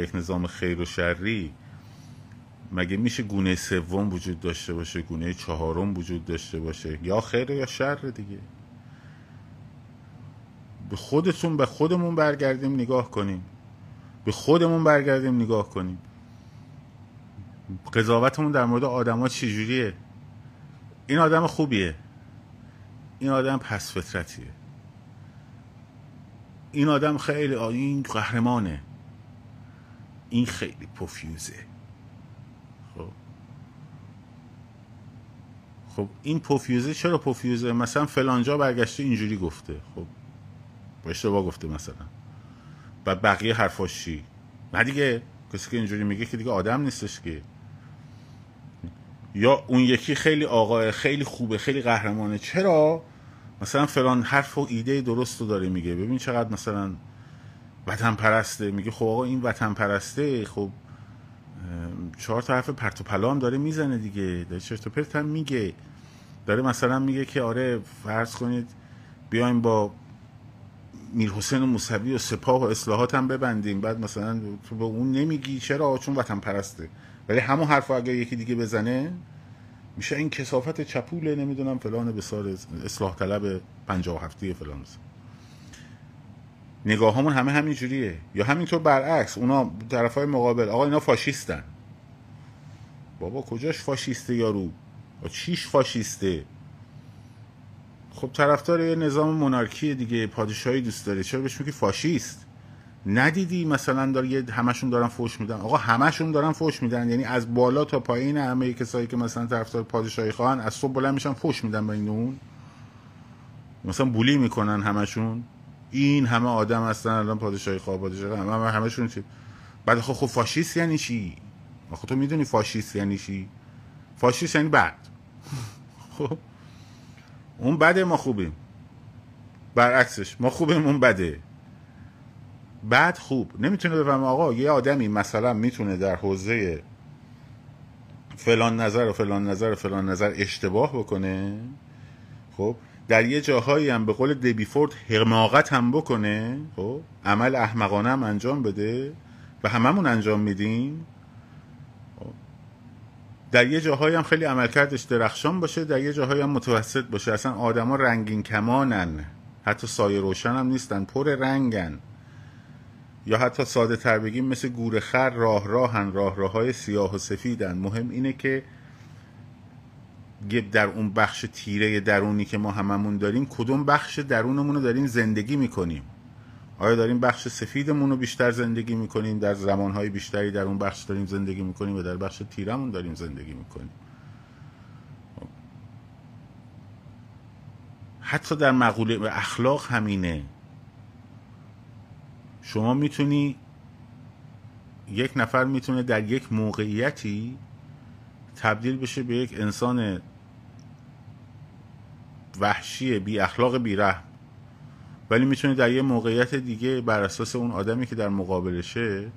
یک نظام خیر و شری مگه میشه گونه سوم وجود داشته باشه گونه چهارم وجود داشته باشه؟ یا خیر یا شر دیگه. به خودتون به خودمون برگردیم نگاه کنیم. به خودمون برگردیم نگاه کنیم. قضاوتمون در مورد آدما چجوریه؟ این آدم خوبیه. این آدم پس فطرتیه. این آدم خیلی این قهرمانه. این خیلی پوفیوزه. خب. خب این پوفیوزه چرا پوفیوزه؟ مثلا فلانجا برگشته اینجوری گفته. خب. اشتباه گفته مثلا. و بقیه حرفاش چی؟ نه دیگه. کسی که اینجوری میگه که دیگه آدم نیستش که. یا اون یکی خیلی آقا خیلی خوبه خیلی قهرمانه. چرا؟ مثلا فلان حرف و ایده درست رو داره میگه. ببین چقدر مثلا وطن پرسته میگه خب آقا این وطن پرسته خب چهار تا حرف پرت و پلا هم داره می‌زنه دیگه. داره چرت و پرت هم میگه. داره مثلا میگه که آره فرض کنید بیایم با میر حسین و موسوی و سپاه و اصلاحات هم ببندیم. بعد مثلا تو به اون نمیگی چرا؟ چون وطن پرسته ولی همون حرف اگه یکی دیگه بزنه میشه این کسافت چپوله نمی‌دونم فلان بسار اصلاح طلب پنجاه و هفته فلان نگاه همون همه همین جوریه. یا همینطور برعکس اونا طرف های مقابل آقا اینا فاشیستن. بابا کجاش فاشیسته یارو؟ چیش فاشیسته؟ خب طرفدار یه نظام مونارکی دیگه پادشاهی دوست داره. چرا بهش میگی فاشیست؟ ندیدی مثلا داره یه همشون دارن فوش میدن؟ آقا همشون دارن فوش میدن. یعنی از بالا تا پایین همه کسایی که مثلا طرفدار پادشاهی خواهن از صبح بلند میشن فوش میدن بین اون مثلا بولی می‌کنن همشون. این همه آدم هستن الان پادشاهی خواه پادشاهی همه, همه همشون چی؟ بعد خب خب فاشیست یعنی چی؟ خب تو می‌دونی فاشیست یعنی چی؟ فاشیست یعنی بد خب؟ اون بده ما خوبیم. برعکسش ما خوبیم اون بده. بعد خوب. نمی‌تونه بفهم آقا یه آدمی مثلا می‌تونه در حوزه فلان نظر و فلان نظر و فلان نظر اشتباه بکنه؟ خب؟ در یه جاهایی هم به قول دبیفورد حماقت هم بکنه خب؟ عمل احمقانه هم انجام بده و هممون انجام میدیم. خب. در یه جاهایی هم خیلی عملکردش درخشان باشه در یه جاهایی هم متوسط باشه. اصلا آدما رنگین کمانن. حتی سایه روشن هم نیستن پر رنگن. یا حتی ساده تر بگیم مثل گورخر راه راهن راه راه های سیاه و سفیدن. مهم اینه که در اون بخش تیره درونی که ما هممون داریم کدوم بخش درونمون رو داریم زندگی می‌کنیم؟ آیا داریم بخش سفیدمون رو بیشتر زندگی می‌کنیم؟ در زمانهای بیشتری در اون بخش داریم زندگی می‌کنیم و در بخش تیرمون داریم زندگی می‌کنیم؟ حتی در مقوله اخلاق همینه. شما می‌تونی یک نفر می‌تونه در یک موقعیتی تبدیل بشه به یک انسان وحشی بی اخلاق بی رحم. ولی می‌تونه در یه موقعیت دیگه بر اساس اون آدمی که در مقابلشه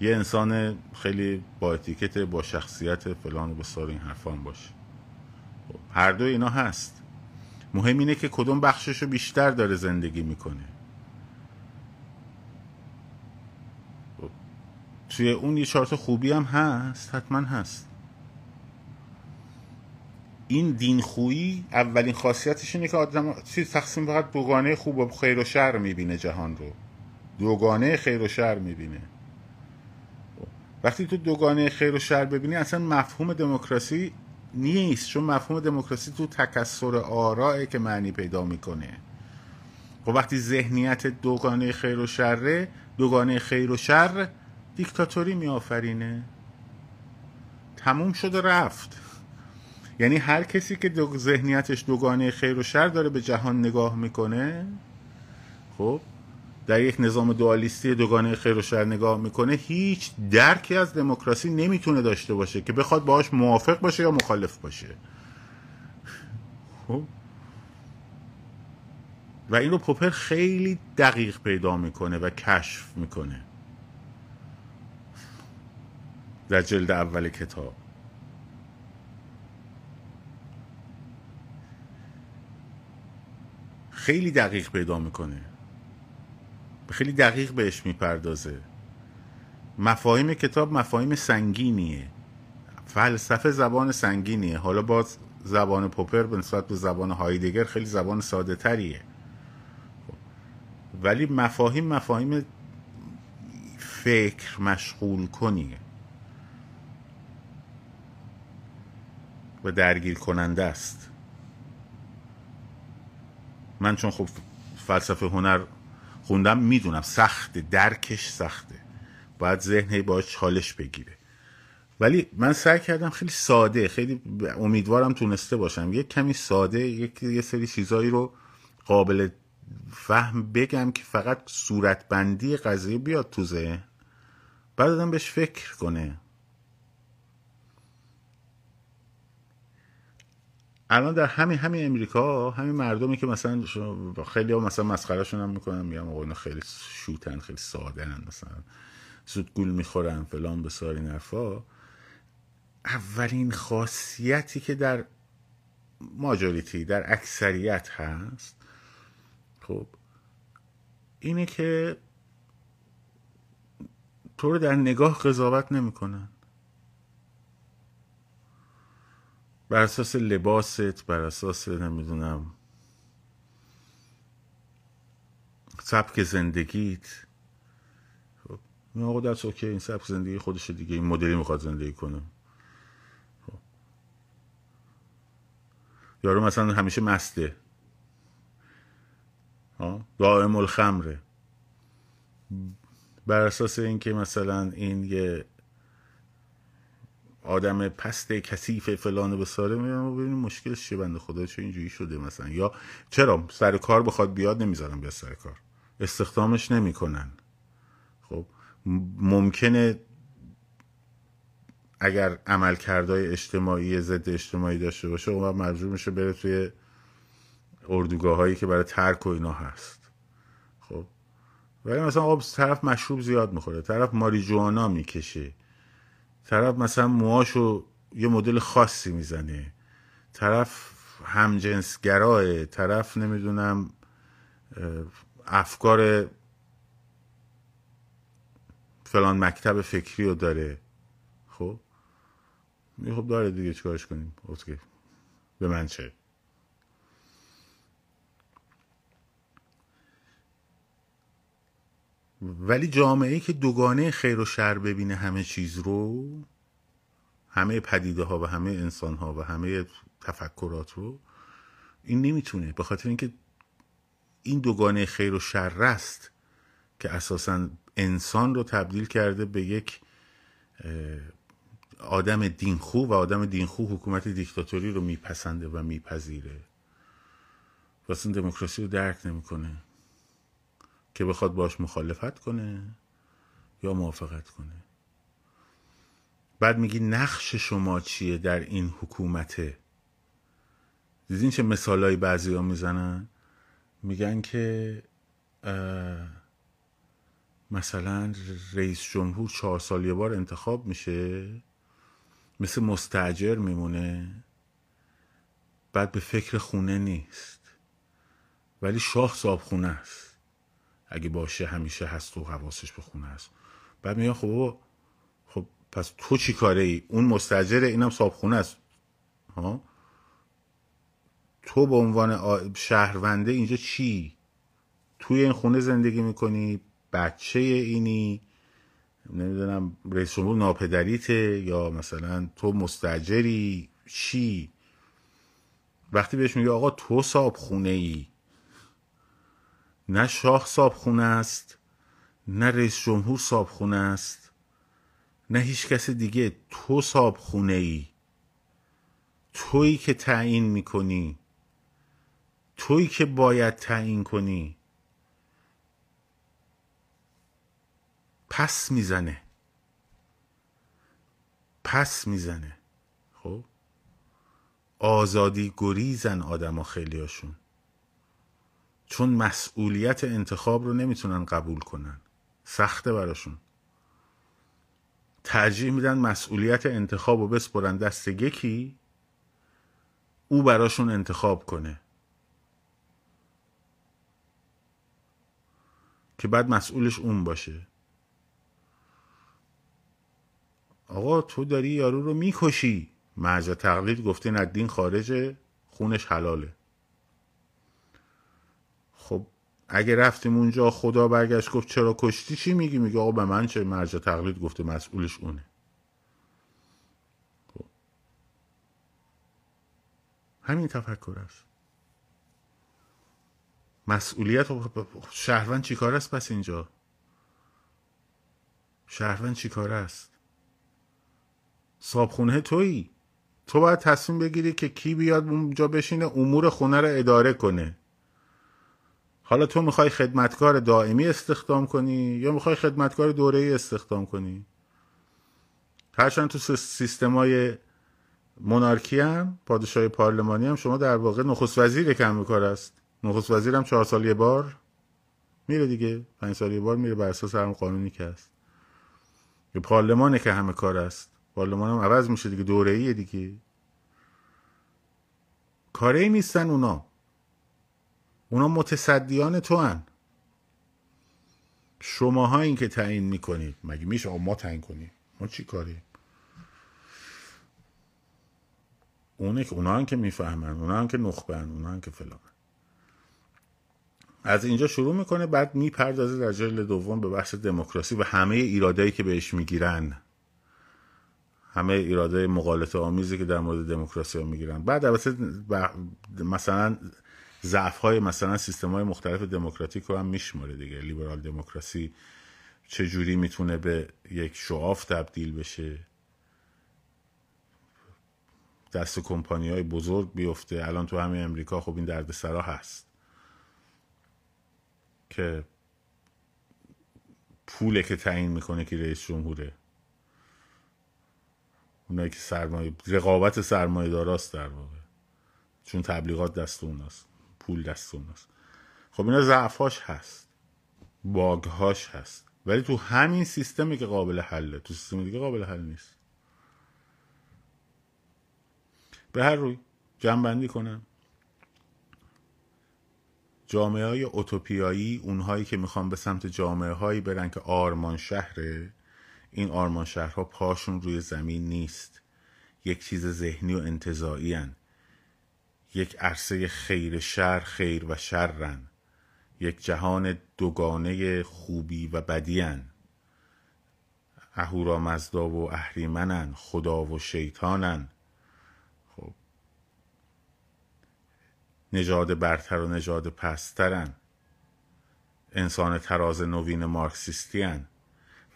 یه انسان خیلی با اتیکت با شخصیت فلان و بسار این حرفان باشه. خب، هر دو اینا هست. مهم اینه که کدوم بخشش رو بیشتر داره زندگی می‌کنه. خب، توی اون یه چارت خوبی هم هست حتما هست. این دین خویی اولین خاصیتش اینه که آدم چیز تقسیم فقط دوگانه خوب و خیر و شر می‌بینه جهان رو. دوگانه خیر و شر می‌بینه. وقتی تو دوگانه خیر و شر ببینی اصلا مفهوم دموکراسی نیست چون مفهوم دموکراسی تو تکسر آرائه که معنی پیدا می‌کنه. خب وقتی ذهنیت دوگانه خیر و شره دوگانه خیر و شر دیکتاتوری میآفرینه. تموم شده رفت. یعنی هر کسی که دو ذهنیتش دوگانه خیر و شر داره به جهان نگاه می‌کنه خب در یک نظام دوالیستی دوگانه خیر و شر نگاه می‌کنه هیچ درکی از دموکراسی نمی‌تونه داشته باشه که بخواد باهاش موافق باشه یا مخالف باشه. خب؟ و این رو پوپر خیلی دقیق پیدا می‌کنه و کشف می‌کنه. در جلد اول کتاب. خیلی دقیق پیدا می‌کنه. خیلی دقیق بهش می‌پردازه. مفاهیم کتاب مفاهیم سنگینیه. فلسفه زبان سنگینیه. حالا باز زبان پوپر به نسبت به زبان هایدگر خیلی زبان ساده تریه. ولی مفاهیم مفاهیم فکر مشغول کنیه. و درگیر کننده است. من چون خب فلسفه هنر خوندم می‌دونم سخته درکش سخته. باید ذهن باید چالش بگیره. ولی من سعی کردم خیلی ساده خیلی امیدوارم تونسته باشم. یک کمی ساده یک یه سری چیزایی رو قابل فهم بگم که فقط صورتبندی قضیه بیاد تو ذهن. بعد آدم بهش فکر کنه. الان در همین همین امریکا همین مردمی که مثلا خیلی ها مثلا مسخرهشون هم می‌کنن میگم آقا خیلی شوتن خیلی ساده مثلا زود گول می‌خورن فلان بسار این حرفا. اولین خاصیتی که در ماجوریتی در اکثریت هست خب اینه که تو رو در نگاه قضاوت نمی‌کنن. بر اساس لباست بر اساس نمی‌دونم سبک زندگیت. خب آقا دست اوکی این سبک زندگی خودش دیگه این مدلی می‌خواد زندگی کنه. خب. یارو مثلا همیشه مسته. دائم الخمره. بر اساس اینکه مثلا این یه آدم پست کثیف فلان بساره میرم ببینیم مشکلش چیه؟ بنده خدا چه اینجوری شده مثلا؟ یا چرا سر کار بخواد بیاد نمی‌ذارم بیاد سر کار؟ استخدامش نمی‌کنن. خب ممکنه اگر عمل کردهای اجتماعی ضد اجتماعی داشته باشه اون مجبور میشه بره توی اردوگاه هایی که برای ترک و اینا هست. خب ولی مثلا آب طرف مشروب زیاد می‌خوره طرف ماریجوانا می‌کشه. طرف مثلا موهاشو یه مدل خاصی می‌زنه. طرف همجنسگراه طرف نمی‌دونم افکار فلان مکتب فکری رو داره. خب؟ خب داره دیگه چیکارش کنیم؟ اوکی. به من چه؟ ولی جامعه که دوگانه خیر و شر ببینه همه چیز رو همه پدیده ها و همه انسان ها و همه تفکرات رو این نمی‌تونه. به خاطر اینکه این دوگانه خیر و شر است که اساسا انسان رو تبدیل کرده به یک آدم دینخو و آدم دینخو حکومت دیکتاتوری رو میپسنده و میپذیره. واسه دموکراسی رو درک نمی‌کنه. که بخواد باش مخالفت کنه یا موافقت کنه. بعد میگی نقش شما چیه در این حکومته؟ دیدین چه مثالایی بعضی ها می‌زنن؟ میگن که مثلا رئیس جمهور چهار سال یه بار انتخاب میشه مثل مستجر میمونه بعد به فکر خونه نیست ولی شاه صاحب خونه است. اگه باشه همیشه هست و حواسش به خونه است. بعد میگن خب خب پس تو چی کاره ای؟ اون مستجره اینم خونه است. ها؟ تو به عنوان شهرونده اینجا چی؟ توی این خونه زندگی می‌کنی؟ بچه اینی؟ نمی‌دونم رئیس جمهور ناپدریته یا مثلا تو مستجری؟ چی؟ وقتی بهش میگه آقا تو صاحب خونه ای نه شاه صابخونه است نه رئیس جمهور صابخونه است نه هیچ کس دیگه. تو صابخونه ای تویی که تعیین می‌کنی. تویی که باید تعیین کنی. پس می‌زنه. پس می‌زنه. خب؟ آزادی گریزن آدم ها خیلی هاشون چون مسئولیت انتخاب رو نمی‌تونن قبول کنن. سخته براشون. ترجیح میدن مسئولیت انتخاب رو بسپرن دست یکی او براشون انتخاب کنه. که بعد مسئولش اون باشه. آقا تو داری یارو رو می‌کشی. مرج تقلید گفته نه دین خارجه خونش حلاله خب اگه رفتیم اونجا خدا برگشت گفت چرا کشتی؟ چی میگی؟ میگه آقا به من چه؟ مرج تقلید گفته مسئولش اونه. خب. همین تفکر است. مسئولیت شهروند چیکار است پس اینجا؟ شهروند چیکار است؟ صابخونه تویی؟ تو باید تصمیم بگیری که کی بیاد اونجا بشینه امور خونه رو اداره کنه. حالا تو می‌خوای خدمتکار دائمی استخدام کنی یا می‌خوای خدمتکار دوره ای استخدام کنی؟ هرچند تو سیستمای مونارکی هم پادشاهی پارلمانی هم شما در واقع نخست وزیر کم کار است. نخست وزیر هم چهار سال بار میره دیگه. پنج سال بار میره بر اساس هم قانونی که هست. یه پارلمانه که همه کار است. پارلمان هم عوض میشه دیگه دوره ایه دیگه. کاره ای نیستن اونا. اونا متصدیان تو هن. شماها این که تعیین می‌کنید. مگه میشه؟ ما تعیین کنیم. ما چی کاری اونه که اونا هم که می‌فهمن. اونا هم که نخبن اونا هم که فلان از اینجا شروع می‌کنه بعد می‌پردازه در جلد دوم به بحث دموکراسی و همه ایرادایی که بهش می‌گیرن. همه ایراده مقالطه آمیزی که در مورد دموکراسی می‌گیرن. بعد البته مثلا ضعف های مثلا سیستم های مختلف دموکراتیک رو هم میشماره دیگه. لیبرال دموکراسی چجوری می‌تونه به یک شعاف تبدیل بشه؟ دست کمپانی های بزرگ بیفته. الان تو همه امریکا خب این درد سرا هست. که پوله که تعیین می‌کنه که رئیس جمهوره. اونایی که سرمایه رقابت سرمایه داراست در واقع. چون تبلیغات دست اوناست. پول دست اوناست. خب اینا ضعفاش هست. باگهاش هست. ولی تو همین سیستمی که قابل حله تو سیستم دیگه قابل حل نیست. به هر روی جمع کنم. جامعه های اوتوپیایی اونهایی که می‌خوان به سمت جامعه هایی برن که آرمان شهره این آرمان شهرها پاشون روی زمین نیست. یک چیز ذهنی و انتظایی هن. یک عرصه خیر شر خیر و شرن یک جهان دوگانه خوبی و بدی هن. اهورا مزدا و اهریمنن خدا و شیطانن خب نژاد برتر و نژاد پسترن انسان تراز نوین مارکسیستی هن.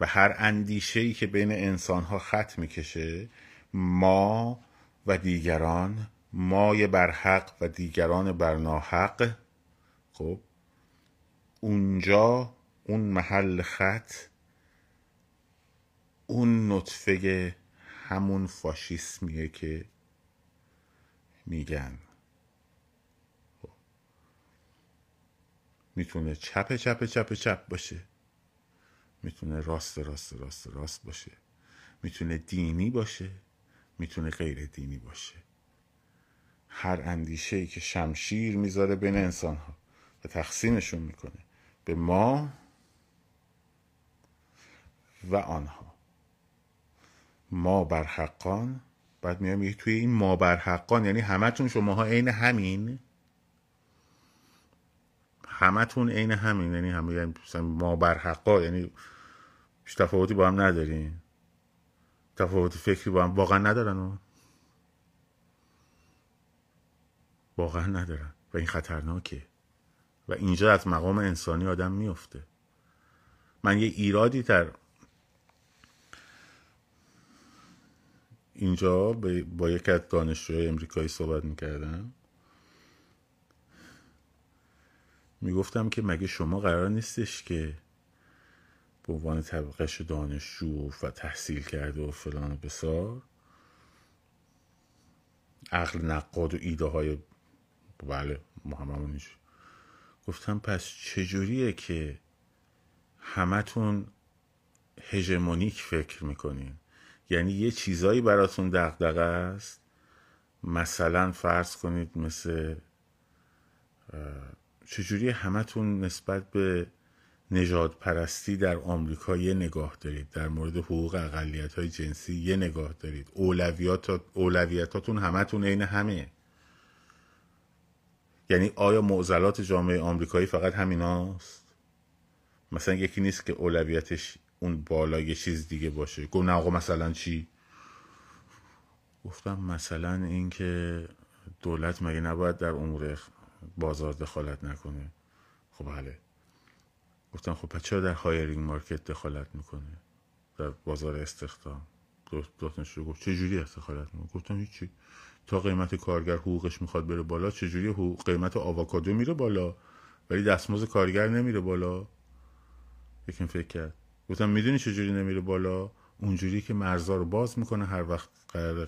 و هر اندیشه ای که بین انسان ها خط می‌کشه ما و دیگران مای بر حق و دیگران بر ناحق خب اونجا اون محل خط اون نطفه همون فاشیسمیه که میگن. خب. می‌تونه چپ چپ چپ چپ باشه. می‌تونه راست راست راست راست باشه. می‌تونه دینی باشه. می‌تونه غیر دینی باشه. هر اندیشه ای که شمشیر می‌ذاره بین انسان ها و تقسیمشون می‌کنه به ما و آنها. ما بر حقان بعد میام توی این ما بر حقان یعنی همتون شماها عین همین. همتون عین همین یعنی همه یعنی ما بر حقا یعنی تفاوتی با هم ندارین. تفاوت فکری با هم واقعا ندارن واقعا ندارن و این خطرناکه. و اینجا از مقام انسانی آدم میفته من یه ایرادی در اینجا با یک از دانشجوهای امریکایی صحبت می‌کردم. می‌گفتم که مگه شما قرار نیستش که به عنوان طبقش دانشجو و تحصیل کرده و فلان و بسار عقل نقاد و ایده های بله محمد گفتم پس چجوریه که همتون هژمونیک فکر می‌کنین؟ یعنی یه چیزایی براتون دغدغه است؟ مثلا فرض کنید مثل چجوری همتون نسبت به نجات پرستی در آمریکا یه نگاه دارید؟ در مورد حقوق اقلیت های جنسی یه نگاه دارید؟ اولویات اولویتاتون همتون عین همه. یعنی آیا معضلات جامعه آمریکایی فقط همیناست؟ مثلا یکی نیست که اولویتش اون بالا یه چیز دیگه باشه. گفت نه آقا مثلا چی؟ گفتم مثلا اینکه دولت مگه نباید در امور بازار دخالت نکنه. خب بله. گفتم خب پس در هایرینگ مارکت دخالت می‌کنه؟ در بازار استخدام. دوستان گفت چه جوری دخالت می‌کنه گفتم هیچی. تا قیمت کارگر حقوقش می‌خواد بره بالا چجوری حقوق قیمت آواکادو میره بالا؟ ولی دستمزد کارگر نمیره بالا. یکم فکر کرد. گفتم می‌دونی چجوری نمیره بالا؟ اونجوری که مرزا رو باز می‌کنه هر وقت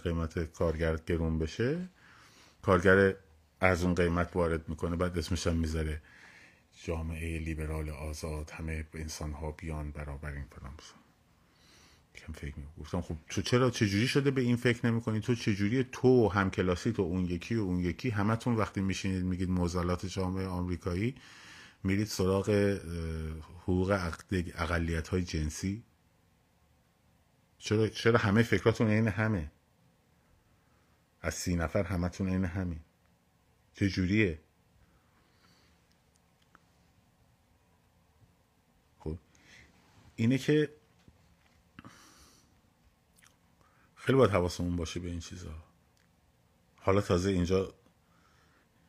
قیمت کارگر گرون بشه. کارگر از اون قیمت وارد می‌کنه بعد اسمش هم می‌ذاره. جامعه لیبرال آزاد همه انسان ها بیان برابر فلان کم فکر می گفتم خب تو چرا چجوری شده به این فکر نمی‌کنی؟ تو چجوری تو هم کلاسی تو اون یکی و اون یکی همتون وقتی میشینید میگید موزلات جامعه آمریکایی میرید سراغ حقوق اقلیت های جنسی؟ چرا, چرا همه فکراتون این همه؟ از سی نفر همتون این همین. چجوریه؟ خب. اینه که خیلی باید حواسمون باشه به این چیزها حالا تازه اینجا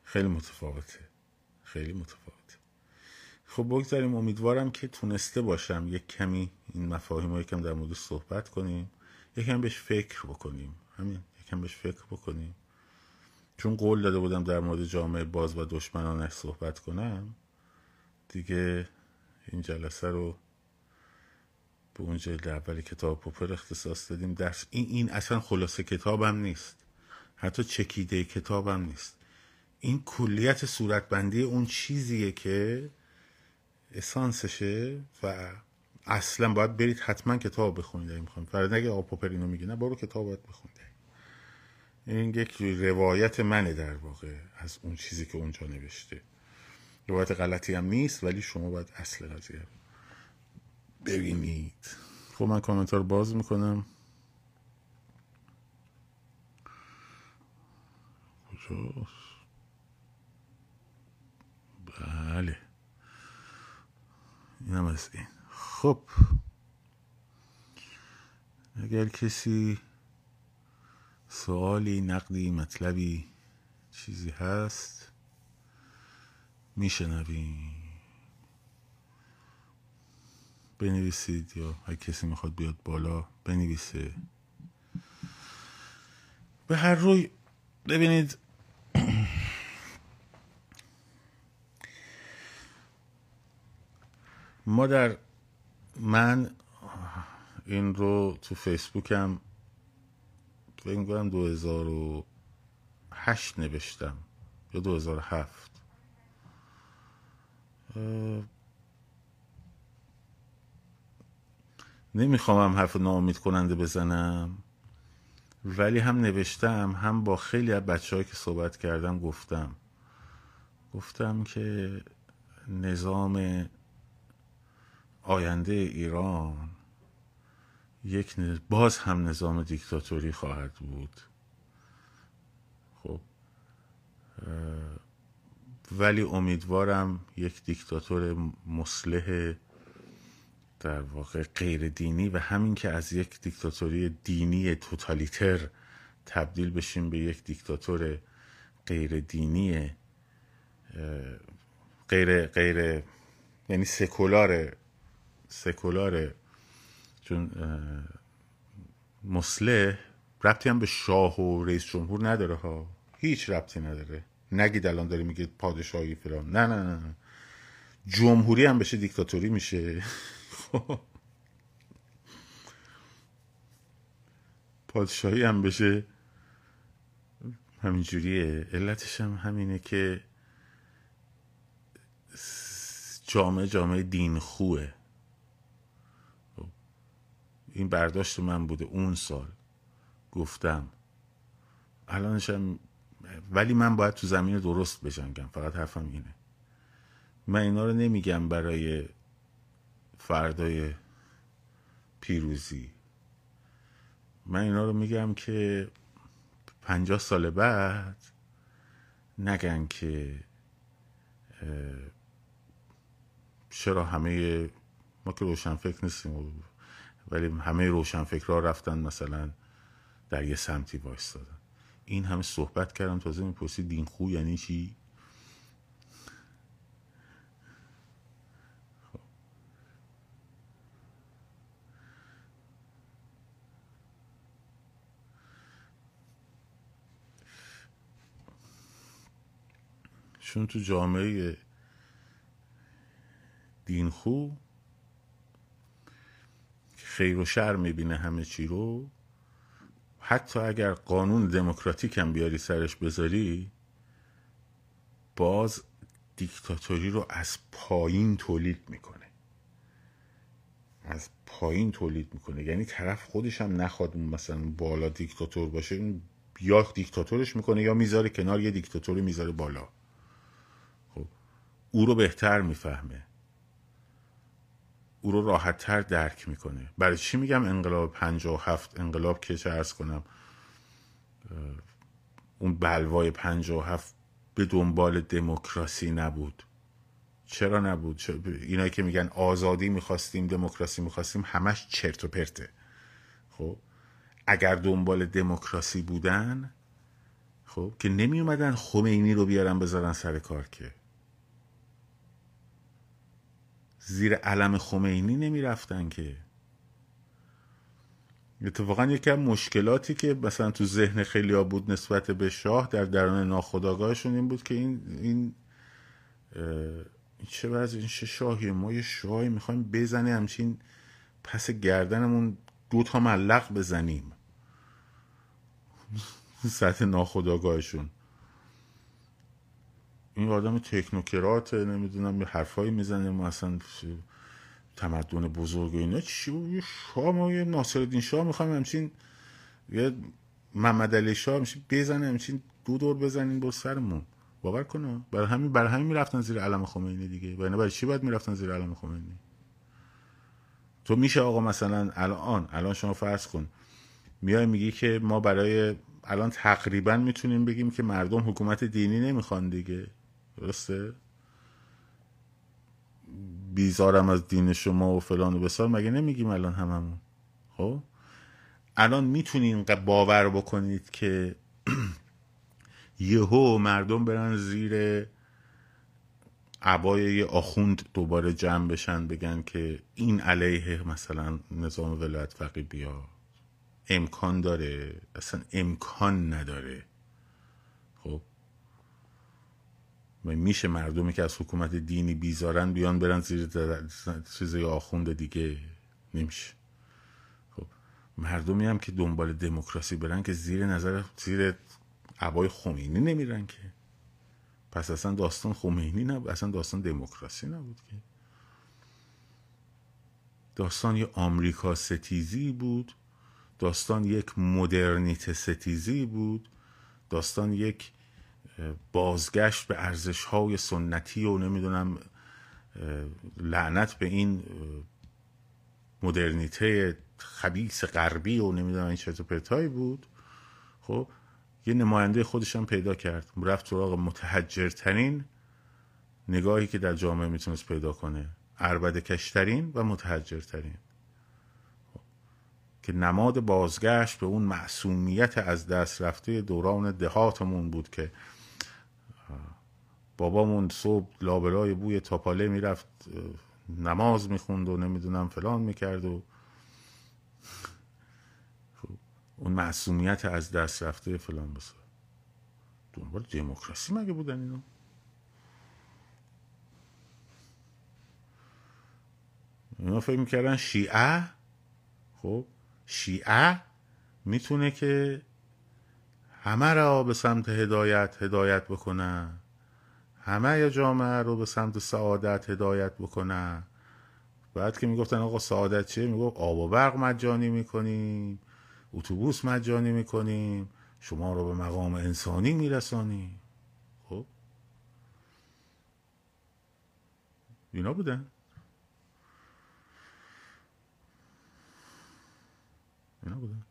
خیلی متفاوته. خیلی متفاوته. خب بگذاریم امیدوارم که تونسته باشم یک کمی این مفاهیم رو یکم در مورد صحبت کنیم. یکم بهش فکر بکنیم. همین یکم بهش فکر بکنیم. چون قول داده بودم در مورد جامعه باز و دشمنانش صحبت کنم. دیگه این جلسه رو به اون جلد اول کتاب پوپر اختصاص دادیم. درس این این اصلا خلاصه کتابم نیست. حتی چکیده کتابم نیست. این کلیت صورتبندی اون چیزیه که اسانسشه و اصلا باید برید حتما کتاب بخونید اگه می‌خوایم فرض نگه آقا پوپر اینو میگه نه برو کتاب باید بخونید. این یک روایت منه در واقع از اون چیزی که اونجا نوشته. روایت غلطی هم نیست ولی شما باید اصل قضیه ببینید. خب من کامنت رو باز می‌کنم. کجاست بله. اینم از این. خب. اگر کسی سوالی نقدی مطلبی چیزی هست میشنویم. بنویسید یا هر کسی می‌خواد بیاد بالا بنویسه. به هر روی ببینید ما در من این رو تو فیسبوکم فکر کنم 2008 نوشتم یا 2007 نمی‌خوام هم حرف ناامید کننده بزنم. ولی هم نوشتم هم با خیلی از بچه که صحبت کردم گفتم. گفتم که نظام آینده ایران یک باز هم نظام دیکتاتوری خواهد بود. خب ولی امیدوارم یک دیکتاتور مسلح در واقع غیر دینی و همین که از یک دیکتاتوری دینی توتالیتر تبدیل بشیم به یک دیکتاتور غیر دینی غیر غیر یعنی سکولار سکولار چون مسلح ربطی هم به شاه و رئیس جمهور نداره ها. هیچ ربطی نداره. نگید الان داری میگه پادشاهی فلان. نه نه نه. جمهوری هم بشه دیکتاتوری میشه. پادشاهی هم بشه همینجوریه. علتش هم همینه که جامعه جامعه دین خوه این برداشت من بوده اون سال. گفتم. الانشم ولی من باید تو زمین درست بجنگم. فقط حرفم اینه. من اینا رو نمیگم برای فردای پیروزی. من اینا رو میگم که پنجاه سال بعد نگن که چرا همه ما که روشن فکر نیستیم ولی همه روشن ها رفتن مثلا در یه سمتی وایستادن. این همه صحبت کردم تازه می‌پرسی دین خو یعنی چی؟ چون تو جامعه دینخو خیر و شر می‌بینه همه چی رو حتی اگر قانون دموکراتیک هم بیاری سرش بذاری باز دیکتاتوری رو از پایین تولید می‌کنه. از پایین تولید می‌کنه. یعنی طرف خودش هم نخواد مثلا بالا دیکتاتور باشه یا دیکتاتورش می‌کنه یا می‌ذاره کنار یه دیکتاتوری می‌ذاره بالا. او رو بهتر می‌فهمه. او رو راحتتر درک می‌کنه. برای چی میگم انقلاب پنجا و هفت؟ انقلاب که چه ارز کنم اون بلوای پنجا و هفت به دنبال دموکراسی نبود. چرا نبود؟ اینایی که میگن آزادی می‌خواستیم دموکراسی می‌خواستیم همش چرت و پرته. خب؟ اگر دنبال دموکراسی بودن خب که نمی اومدن خمینی رو بیارن بذارن سر کار که. زیر علم خمینی نمی رفتن که. اتفاقا یکی از مشکلاتی که مثلا تو ذهن خیلی ها بود نسبت به شاه در درون ناخداگاهشون این بود که این این, چه وضع این چه شاهی ما یه شاهی می‌خوایم بزنه همچین پس گردنمون دو تا ملق بزنیم. سطح ناخداگاهشون این آدم تکنوکرات نمی‌دونم یه حرفایی می‌زنه ما اصلا تمدن بزرگ اینا. چی یه شاه ما یه ناصر الدین شاه می‌خوایم همچین یه محمد علی شاه همچین بزنه همچین دو دور بزنین با سرمون. باور کنه؟ برای همین برای همین می‌رفتن زیر علم خمینی دیگه. برای برای چی باید می‌رفتن زیر علم خمینی؟ تو میشه آقا مثلا الان الان شما فرض کن. میای میگی که ما برای الان تقریبا می‌تونیم بگیم که مردم حکومت دینی نمی‌خوان دیگه. درسته؟ بیزارم از دین شما و فلان و بسار. مگه نمیگیم الان هممون؟ خب؟ الان می‌تونین باور بکنید که یهو مردم برن زیر عبای یه آخوند دوباره جمع بشن بگن که این علیه مثلا نظام ولایت فقی بیا. امکان داره. اصلا امکان نداره. خب؟ میشه مردمی که از حکومت دینی بیزارن بیان برن زیر چیز آخونده دیگه. نمیشه. خب مردمی هم که دنبال دموکراسی برن که زیر نظر زیر عبای خمینی نمیرن که. پس اصلا داستان خمینی نبود اصلا داستان دموکراسی نبود که. داستان یه آمریکا ستیزی بود. داستان یک مدرنیت ستیزی بود. داستان یک بازگشت به ارزش های سنتی و نمی‌دونم لعنت به این مدرنیته خبیس غربی و نمی‌دونم این چطور پرتایی بود. خب یه نماینده خودش هم پیدا کرد. رفت سراغ متحجرترین نگاهی که در جامعه می‌تونست پیدا کنه. عربد کشترین و متحجرترین. که نماد بازگشت به اون معصومیت از دست رفته دوران دهاتمون بود که بابامون صبح لابلای بوی تاپاله می‌رفت نماز می‌خوند و نمی‌دونم فلان می‌کرد و خب، اون معصومیت از دست رفته فلان بسا. دنبال دموکراسی مگه بودن اینو اینا فکر می‌کردن شیعه؟ خب شیعه می‌تونه که همه را به سمت هدایت هدایت بکنه. همه جامعه رو به سمت سعادت هدایت بکنن. بعد که می‌گفتن آقا سعادت چیه؟ می‌گفت آب و برق مجانی می‌کنیم اتوبوس مجانی می‌کنیم شما رو به مقام انسانی میرسانیم. خب؟ اینا بودن. اینا بودن.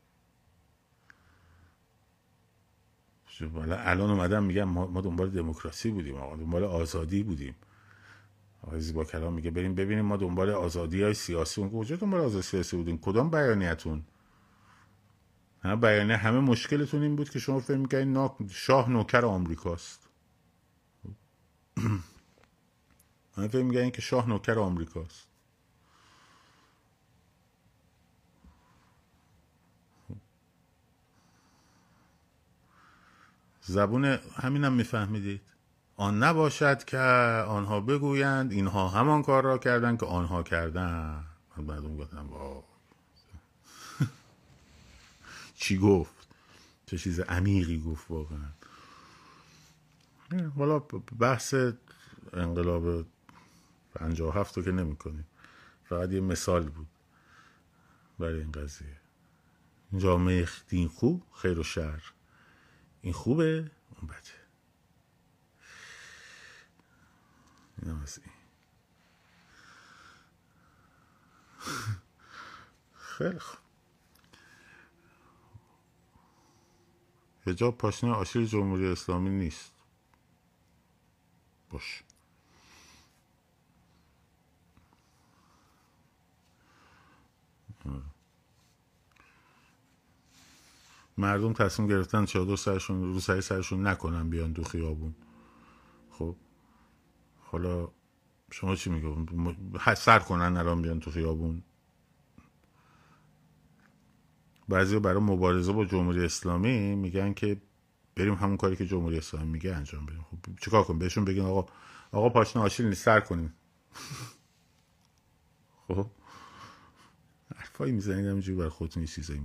الان اومدم میگم ما دنبال دموکراسی بودیم آقا دنبال آزادی بودیم. آقای زیبا کلام میگه بریم ببینیم ما دنبال آزادی های سیاسی اون کجا دنبال آزادی سیاسی بودیم؟ کدام بیانیتون؟ همه بیانیه همه مشکلتون این بود که شما فکر می‌کنید شاه نوکر آمریکاست. همه فکر می‌کنید که شاه نوکر آمریکاست. زبون همینم میفهمیدید. آن نباشد که آنها بگویند اینها همان کار را کردن که آنها کردن من بعد گفتم چی گفت؟ چه چیز عمیقی گفت واقعا. حالا بحث انقلاب پنجاه هفت رو که نمی کنیم فقط یه مثال بود برای این قضیه. جامعه دین خوب خیر و شر. این خوبه؟ اون بده. این از این. خیلی خوب. هجاب پاشنه آشیل جمهوری اسلامی نیست. باش. مردم تصمیم گرفتن چادر سرشون رو سری سرشون نکنن بیان دو خیابون. خب حالا شما چی میگو؟ سر کنن الان بیان تو خیابون. بعضی برای مبارزه با جمهوری اسلامی میگن که بریم همون کاری که جمهوری اسلامی میگه انجام بدیم. خب چیکار کنیم؟ بهشون بگین آقا آقا پاشنه آشیل نیست سر کنیم. خب حرفایی می‌زنید همینجوری برای خودتون یه چیزایی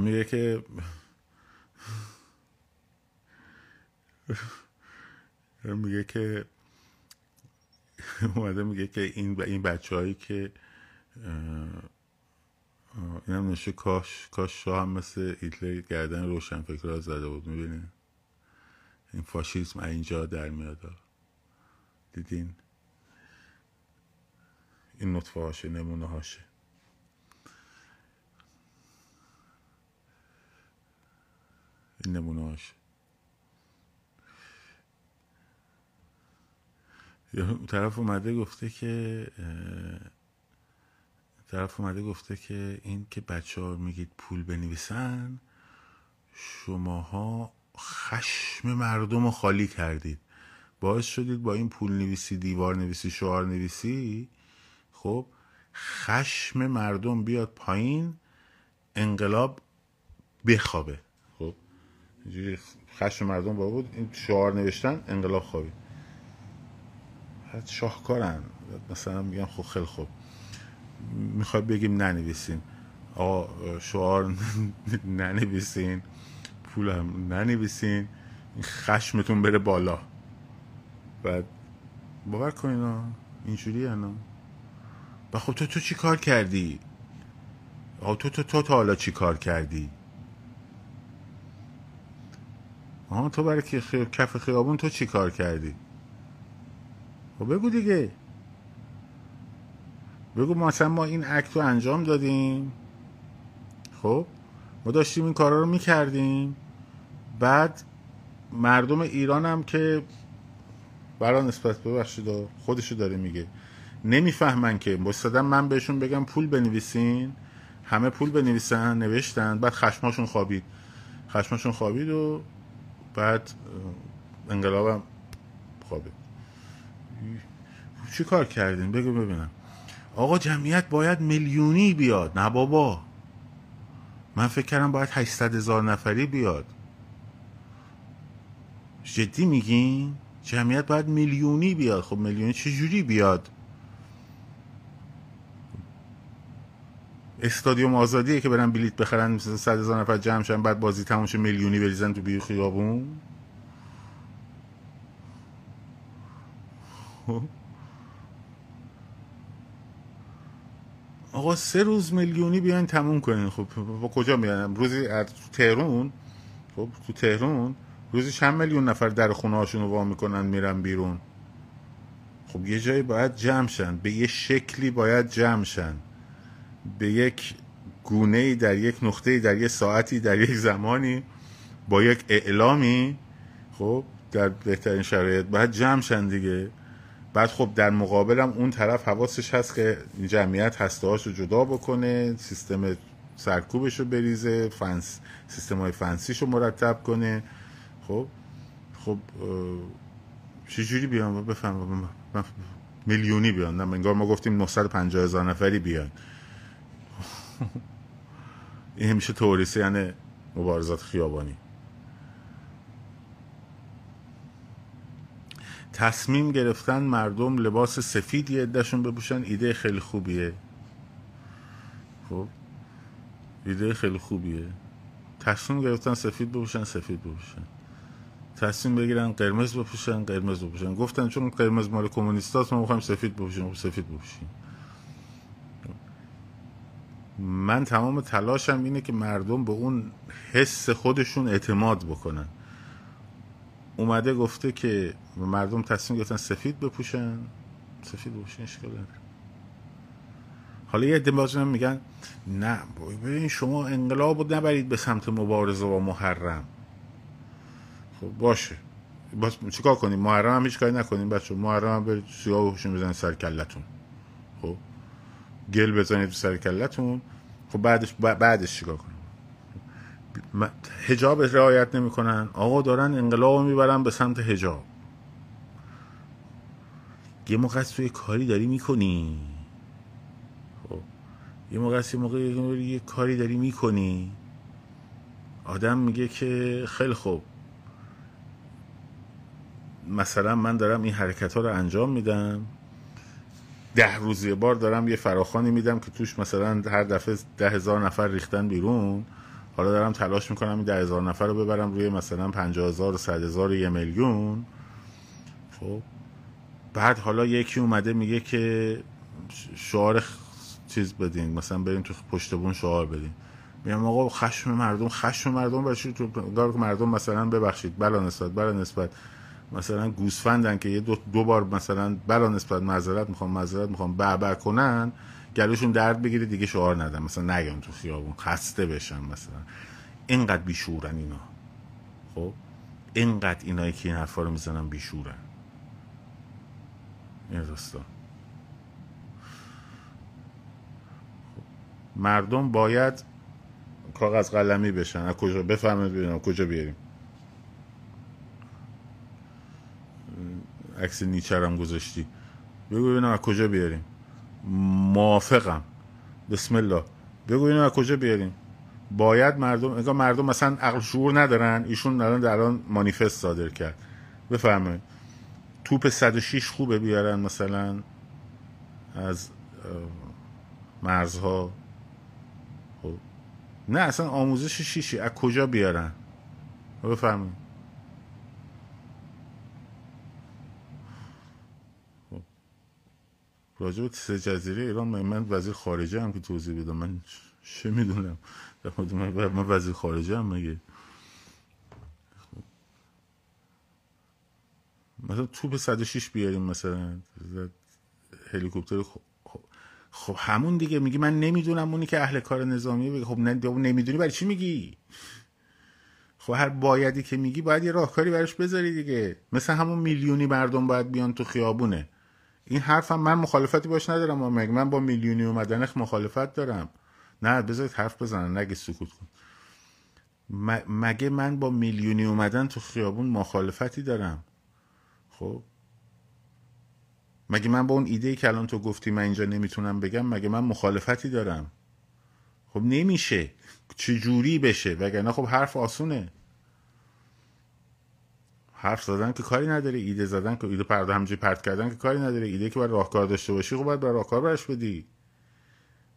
میگه که میگه که اومده میگه که این این بچه هایی که این هم نشه کاش کاش شاه هم مثل ایتلر گردن روشن فکر را زده بود می‌بینین این فاشیسم اینجا در میاد. دیدین؟ این نطفه هاشه نمونه هاشه این نمونه هاشه طرف اومده گفته که طرف اومده گفته که این که بچه ها میگید پول بنویسن شماها خشم مردم رو خالی کردید. باعث شدید با این پول نویسی دیوار نویسی شعار نویسی خب خشم مردم بیاد پایین انقلاب بخوابه. خب خشم مردم با بود. این شعار نوشتن انقلاب خوابید شاهکارن. مثلا میگم خب خیلی خوب. می‌خوای بگیم ننویسین. آقا شعار ننویسین. پول هم ننویسین خشمتون بره بالا. بعد باور کنین اینجوری انا و خب تو تو چی کار کردی؟ آقا تو تو تو تا حالا چی کار کردی؟ آها تو برای کف خیابون تو چی کار کردی؟ خب بگو دیگه. بگو مثلا ما این اکت رو انجام دادیم. خب ما داشتیم این کارا رو می‌کردیم. بعد مردم ایران هم که برای نسبت ببخشید خودشو داره میگه. نمی‌فهمن که مستدم من بهشون بگم پول بنویسین. همه پول بنویسن نوشتن. بعد خشماشون خوابید. خشماشون خوابید و بعد انقلابم خوابید چی کار کردین؟ بگو ببینم. آقا جمعیت باید میلیونی بیاد. نه بابا. من فکر کردم باید 800 هزار نفری بیاد. جدی میگین؟ جمعیت باید میلیونی بیاد. خب میلیونی چجوری بیاد؟ استادیوم آزادیه که برن بلیت بخرن مثلا 100 هزار نفر جمع شن بعد بازی تموم میلیونی بریزن تو بیو خیابون. خب. آقا سه روز میلیونی بیاین تموم کنین. خب با کجا میانم روزی تو تهرون خب تو تهرون روزی چند میلیون نفر در خونه هاشون رو وا می‌کنن میرن بیرون؟ خب یه جایی باید جمع شن. به یه شکلی باید جمع شن. به یک گونه در یک نقطه در یک ساعتی در یک زمانی با یک اعلامی خب در بهترین شرایط. باید جمع شن دیگه. بعد خب در مقابلم اون طرف حواسش هست که جمعیت هسته رو جدا بکنه سیستم سرکوبش رو بریزه فنس سیستم های فنسیش رو مرتب کنه. خب خب چجوری بیان؟ بفهم میلیونی بیان. نه انگار ما گفتیم 950 هزار نفری بیان. این همیشه یعنی مبارزات خیابانی. تصمیم گرفتن مردم لباس سفید یه عدهشون بپوشن ایده خیلی خوبیه. خب ایده خیلی خوبیه. تصمیم گرفتن سفید بپوشن سفید بپوشن. تصمیم بگیرن قرمز بپوشن قرمز بپوشن. گفتن چون قرمز مال کمونیستاست ما می‌خوایم سفید بپوشیم سفید بپوشیم. من تمام تلاشم اینه که مردم به اون حس خودشون اعتماد بکنن. اومده گفته که مردم تصمیم گرفتن سفید بپوشن. سفید بپوشن اشکال حالا یه عده میگن نه ببین شما انقلاب رو نبرید به سمت مبارزه و محرم. خب باشه. باز چیکار کنیم؟ محرم هم هیچ کاری نکنیم بچه محرم هم برید سیاه بزنید سر کلتون. گل بزنید سر کلتون خب بعدش بعدش چیکار کنیم؟ هجاب رعایت نمی‌کنن. آقا دارن انقلاب می‌برن به سمت هجاب یه موقع توی کاری داری می‌کنی. خب. یه موقع یه موقع یه کاری داری می‌کنی. آدم میگه که خیلی خوب. مثلا من دارم این حرکت ها رو انجام میدم. ده روز یه بار دارم یه فراخانی میدم که توش مثلا هر دفعه ده هزار نفر ریختن بیرون. حالا دارم تلاش می‌کنم این ده هزار نفر رو ببرم روی مثلا پنجاه هزار و صد هزار یه میلیون. خب. بعد حالا یکی اومده میگه که شعار چیز بدین مثلا بریم تو پشت بون شعار بدین. میگم آقا خشم مردم خشم مردم باشید تو مردم مثلا ببخشید بلا نسبت بلا نسبت. مثلا گوسفندن که یه دو, دو بار مثلا بلا نسبت معذرت می‌خوام معذرت می‌خوام بعبع کنن گلوشون درد بگیره دیگه شعار ندن. مثلا نگم تو خیابون خسته بشن مثلا. اینقدر بیشورن اینا. خب؟ اینقدر اینایی که این حرفا رو می‌زنن بیشورن. این خب. مردم باید کاغذ قلمی بشن. از کجا؟ بفهمید ببینم کجا بیاریم. عکس نیچرم گذاشتی. بگو ببینم از کجا بیاریم. موافقم. بسم الله. بگو ببینم از کجا بیاریم. باید مردم اگه مردم مثلا عقل شعور ندارن ایشون الان در الان مانیفست صادر کرد. بفرمایید. توپ 106 خوبه بیارن مثلا از مرزها. خب. نه اصلا آموزش شیشی. از کجا بیارن؟ بفرمایید. راجع به سه جزیره ایران من وزیر خارجه هم که توضیح بدم. من چه می‌دونم؟ من وزیر خارجه هم مگه؟ مثلا توپ 106 بیاریم مثلا. هلیکوپتر خب خب همون دیگه میگی من نمی‌دونم اونی که اهل کار نظامی بگه خب نمی‌دونی برای چی میگی؟ خب هر بایدی که میگی باید یه راهکاری براش بذاری دیگه. مثل همون میلیونی مردم باید بیان تو خیابونه. این حرفم من مخالفتی باش ندارم مگه من با میلیونی اومدن مخالفت دارم؟ نه بذارید حرف بزنن نگه سکوت کن. مگه من با میلیونی اومدن تو خیابون مخالفتی دارم؟ خب؟ مگه من با اون ایده که الان تو گفتی من اینجا نمی‌تونم بگم مگه من مخالفتی دارم؟ خب نمیشه. چه جوری بشه؟ وگرنه خب حرف آسونه. حرف زدن که کاری نداره ایده زدن که ایده پرده همجوری پرت کردن که کاری نداره ایده که باید راهکار داشته باشی خب باید برای راهکار برش بدی.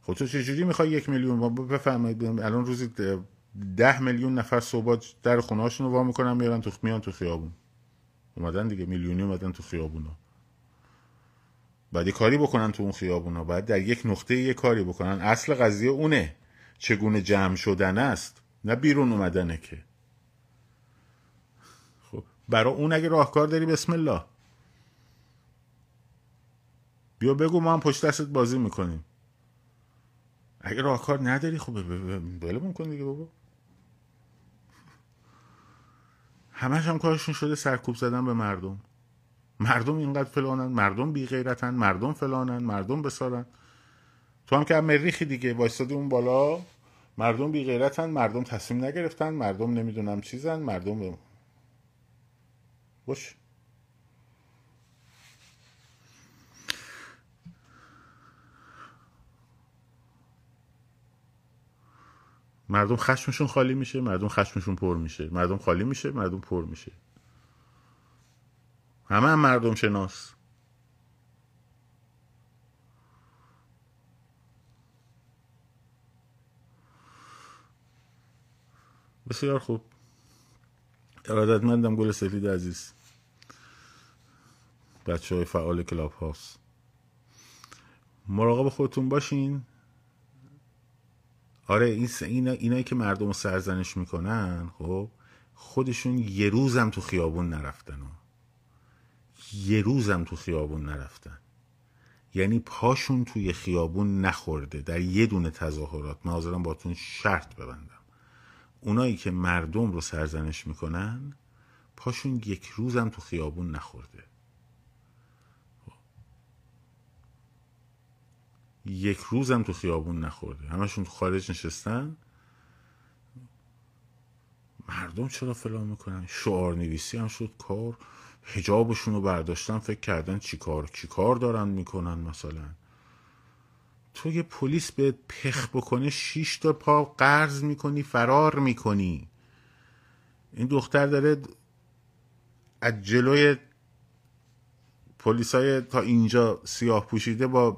خب تو چجوری می‌خوای یک میلیون بفرمایید الان روزی ده میلیون نفر صبح در خونه هاشون رو وا می‌کنن میارن تو میان تو خیابون. اومدن دیگه میلیونی اومدن تو خیابونا. باید کاری بکنن تو اون خیابونا. باید در یک نقطه یه کاری بکنن. اصل قضیه اونه. چگونه جمع شدن است. نه بیرون اومدنه که. برای اون اگه راهکار داری بسم الله. بیا بگو ما هم پشت دستت بازی می‌کنیم. اگه راهکار نداری خب ولمون کن دیگه بابا. همش هم کارشون شده سرکوب زدن به مردم. مردم اینقدر فلانن مردم بی غیرتن مردم فلانن مردم بسارن. تو هم که مریخی دیگه وایستادی اون بالا. مردم بی غیرتن مردم تصمیم نگرفتن مردم نمی‌دونم چیزن مردم باش مردم خشمشون خالی میشه مردم خشمشون پر میشه. مردم خالی میشه مردم پر میشه. همه هم مردم شناس. بسیار خوب. ارادتمندم گل سفید عزیز. بچه های فعال کلاب هاست مراقب خودتون باشین. آره این اینا اینایی که مردم رو سرزنش می‌کنن خب خودشون یه روزم تو خیابون نرفتن. و یه روزم تو خیابون نرفتن. یعنی پاشون توی خیابون نخورده در یه دونه تظاهرات. من حاضرم باتون شرط ببندم. اونایی که مردم رو سرزنش می‌کنن پاشون یک روزم تو خیابون نخورده. یک روزم تو خیابون نخورده. همشون تو خارج نشستن. مردم چرا فلان می‌کنن؟ شعار نویسی هم شد کار هجابشون رو برداشتن فکر کردن چیکار چیکار دارن می‌کنن مثلا. تو یه پلیس به پخ بکنه شیش تا پا قرض می‌کنی فرار می‌کنی. این دختر داره از جلوی پلیسای تا اینجا سیاه پوشیده با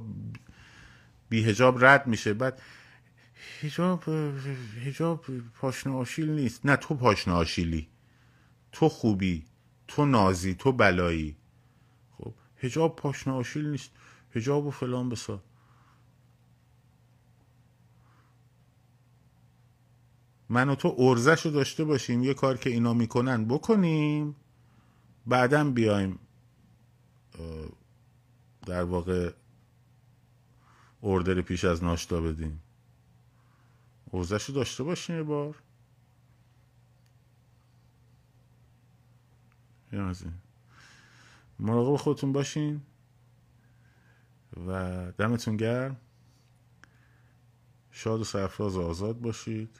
بی هجاب رد میشه. بعد هجاب هجاب پاشنه آشیل نیست. نه تو پاشنه آشیلی. تو خوبی تو نازی تو بلایی. خب هجاب پاشنه آشیل نیست. هجاب و فلان بسا من و تو ارزش رو داشته باشیم یه کار که اینا می‌کنن بکنیم بعدا بیایم در واقع اردر پیش از ناشتا بدیم. ارزش رو داشته باشیم یه بار. مراقب خودتون باشین و دمتون گرم. شاد و سرفراز و آزاد باشید.